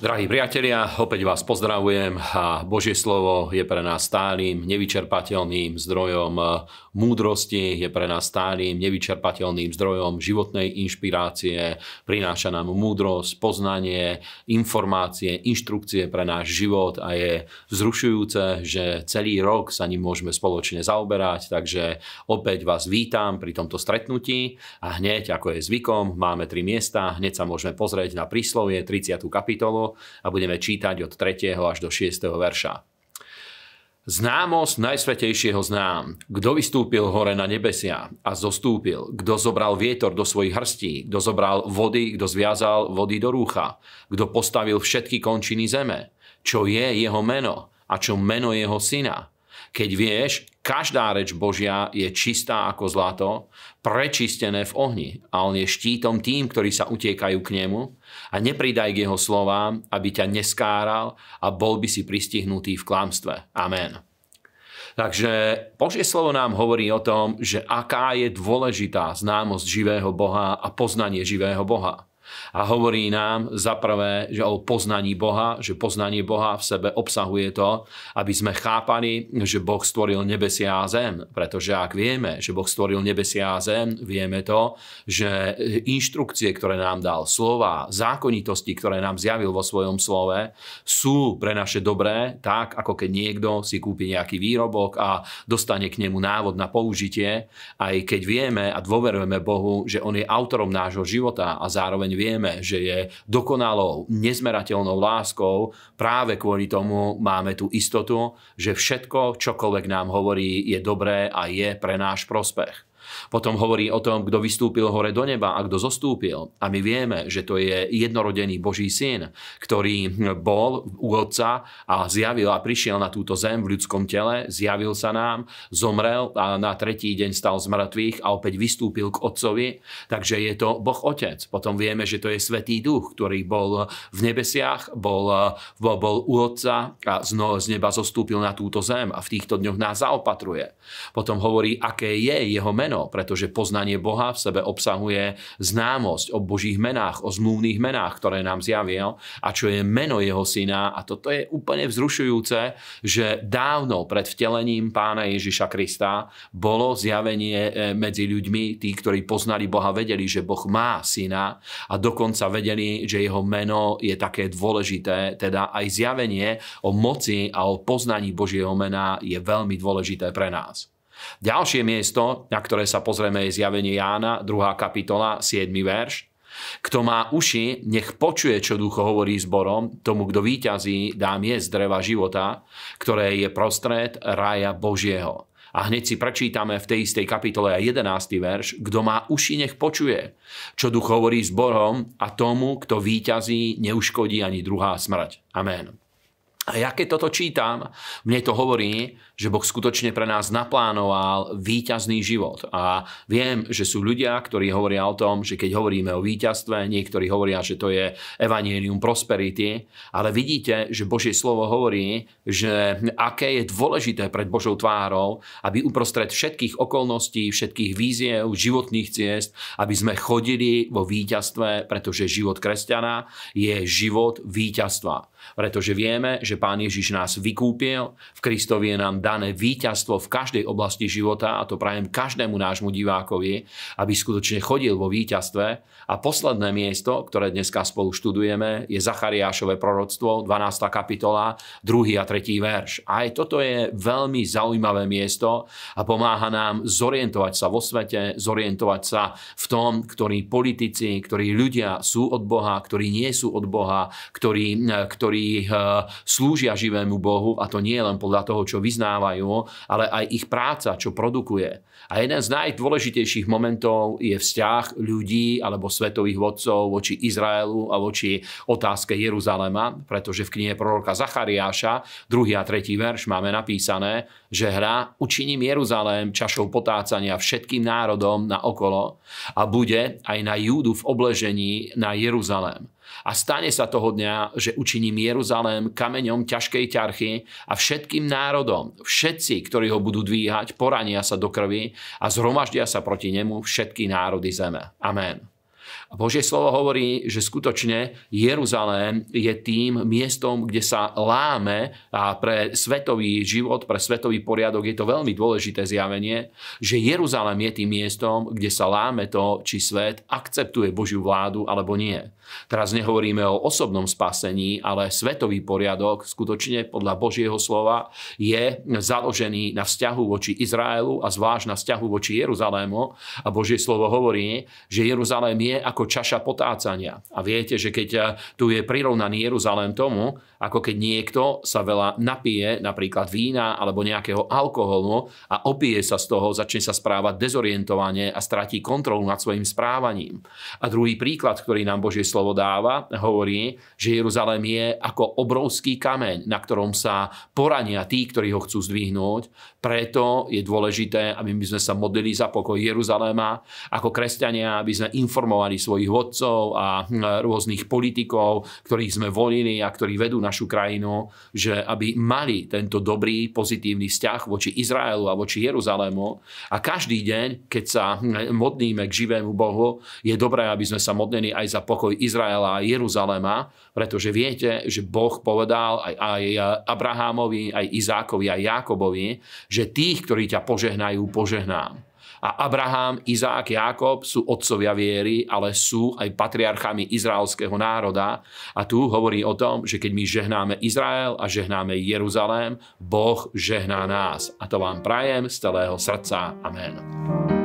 Drahí priatelia, opäť vás pozdravujem a Božie slovo je pre nás stálym, nevyčerpateľným zdrojom múdrosti, je pre nás stálym, nevyčerpateľným zdrojom životnej inšpirácie, prináša nám múdrosť, poznanie, informácie, inštrukcie pre náš život a je vzrušujúce, že celý rok sa ním môžeme spoločne zaoberať, takže opäť vás vítam pri tomto stretnutí a hneď, ako je zvykom, máme tri miesta, hneď sa môžeme pozrieť na príslovie 30. kapitolu a budeme čítať od 3. až do 6. verša. Známosť Najsvetejšieho znám. Kto vystúpil hore na nebesia a zostúpil? Kto zobral vietor do svojich hrstí? Kto zobral vody? Kto zviazal vody do rúcha? Kto postavil všetky končiny zeme? Čo je jeho meno? A čo meno jeho syna? Keď vieš, každá reč Božia je čistá ako zlato, prečistené v ohni a on je štítom tým, ktorí sa utiekajú k nemu a nepridaj k jeho slovám, aby ťa neskáral a bol by si pristihnutý v klamstve. Amen. Takže Božie slovo nám hovorí o tom, že aká je dôležitá známosť živého Boha a poznanie živého Boha. A hovorí nám za prvé, že o poznaní Boha, že poznanie Boha v sebe obsahuje to, aby sme chápali, že Boh stvoril nebesia a zem. Pretože ak vieme, že Boh stvoril nebesia a zem, vieme to, že inštrukcie, ktoré nám dal, slova, zákonitosti, ktoré nám zjavil vo svojom slove, sú pre naše dobré, tak ako keď niekto si kúpi nejaký výrobok a dostane k nemu návod na použitie, aj keď vieme a dôverujeme Bohu, že On je autorom nášho života a zároveň vieme, že je dokonalou, nezmerateľnou láskou, práve kvôli tomu máme tú istotu, že všetko, čokoľvek nám hovorí, je dobré a je pre náš prospech. Potom hovorí o tom, kto vystúpil hore do neba a kto zostúpil. A my vieme, že to je jednorodený Boží syn, ktorý bol u Otca a zjavil a prišiel na túto zem v ľudskom tele, zjavil sa nám, zomrel a na tretí deň stal z mŕtvych a opäť vystúpil k Otcovi. Takže je to Boh Otec. Potom vieme, že to je Svetý Duch, ktorý bol v nebesiach, bol, bol, bol u Otca a z neba zostúpil na túto zem a v týchto dňoch nás zaopatruje. Potom hovorí, aké je jeho meno, meno, pretože poznanie Boha v sebe obsahuje známosť o Božích menách, o zmluvných menách, ktoré nám zjavil a čo je meno jeho syna. A toto je úplne vzrušujúce, že dávno pred vtelením pána Ježiša Krista bolo zjavenie e, medzi ľuďmi, tí, ktorí poznali Boha, vedeli, že Boh má syna a dokonca vedeli, že jeho meno je také dôležité, teda aj zjavenie o moci a o poznaní Božieho mena je veľmi dôležité pre nás. Ďalšie miesto, na ktoré sa pozrieme, je zjavenie Jána, 2. kapitola, 7. verš. Kto má uši, nech počuje, čo ducho hovorí zborom, tomu, kto výťazí, dám jesť dreva života, ktoré je prostred raja Božieho. A hneď si prečítame v tej istej kapitole 11. verš, kto má uši, nech počuje, čo duch hovorí zborom a tomu, kto výťazí, neuškodí ani druhá smrť. Amen. A ja keď toto čítam, mne to hovorí, že Boh skutočne pre nás naplánoval víťazný život. A viem, že sú ľudia, ktorí hovoria o tom, že keď hovoríme o víťazstve, niektorí hovoria, že to je evanielium prosperity, ale vidíte, že Božie slovo hovorí, že aké je dôležité pred Božou tvárou, aby uprostred všetkých okolností, všetkých víziev, životných ciest, aby sme chodili vo víťazstve, pretože život kresťana je život víťazstva. Pretože vieme, že Pán Ježiš nás vykúpil, v Kristovi je nám dané víťazstvo v každej oblasti života a to prajem každému nášmu divákovi, aby skutočne chodil vo víťazstve. A posledné miesto, ktoré dneska spolu študujeme, je Zachariášové proroctvo, 12. kapitola, 2. a 3. verš. Aj toto je veľmi zaujímavé miesto a pomáha nám zorientovať sa vo svete, zorientovať sa v tom, ktorí politici, ktorí ľudia sú od Boha, ktorí nie sú od Boha, ktorí, ktorí eh, slúžia živému Bohu a to nie len podľa toho, čo vyznávajú, ale aj ich práca, čo produkuje. A jeden z najdôležitejších momentov je vzťah ľudí alebo svetových vodcov voči Izraelu a voči otázke Jeruzalema, pretože v knihe proroka Zachariáša, 2. a 3. verš máme napísané, že hra učiním Jeruzalém čašou potácania všetkým národom na okolo a bude aj na Júdu v obležení na Jeruzalém. A stane sa toho dňa, že učiním Jeruzalém kameňom ťažkej ťarchy a všetkým národom, všetci, ktorí ho budú dvíhať, porania sa do krvi a zhromaždia sa proti nemu všetky národy zeme. Amen. Božie slovo hovorí, že skutočne Jeruzalém je tým miestom, kde sa láme a pre svetový život, pre svetový poriadok je to veľmi dôležité zjavenie, že Jeruzalém je tým miestom, kde sa láme to, či svet akceptuje Božiu vládu alebo nie. Teraz nehovoríme o osobnom spasení, ale svetový poriadok skutočne podľa Božieho slova je založený na vzťahu voči Izraelu a zvlášť na vzťahu voči Jeruzalému. A Božie slovo hovorí, že Jeruzalém je ako čaša potácania. A viete, že keď tu je prirovnaný Jeruzalém tomu, ako keď niekto sa veľa napije, napríklad vína alebo nejakého alkoholu a opije sa z toho, začne sa správať dezorientovane a stratí kontrolu nad svojim správaním. A druhý príklad, ktorý nám Božie slovo dáva, hovorí, že Jeruzalém je ako obrovský kameň, na ktorom sa porania tí, ktorí ho chcú zdvihnúť. Preto je dôležité, aby my sme sa modlili za pokoj Jeruzaléma ako kresťania, aby sme informovali svojich vodcov a rôznych politikov, ktorých sme volili a ktorí vedú našu krajinu, že aby mali tento dobrý, pozitívny vzťah voči Izraelu a voči Jeruzalému. A každý deň, keď sa modlíme k živému Bohu, je dobré, aby sme sa modlili aj za pokoj Izraela a Jeruzaléma, pretože viete, že Boh povedal aj, aj Abrahámovi, aj Izákovi, aj Jákobovi, že tých, ktorí ťa požehnajú, požehnám. A Abraham, Izák, Jákob sú otcovia viery, ale sú aj patriarchami izraelského národa. A tu hovorí o tom, že keď my žehnáme Izrael a žehnáme Jeruzalém, Boh žehná nás. A to vám prajem z celého srdca. Amen.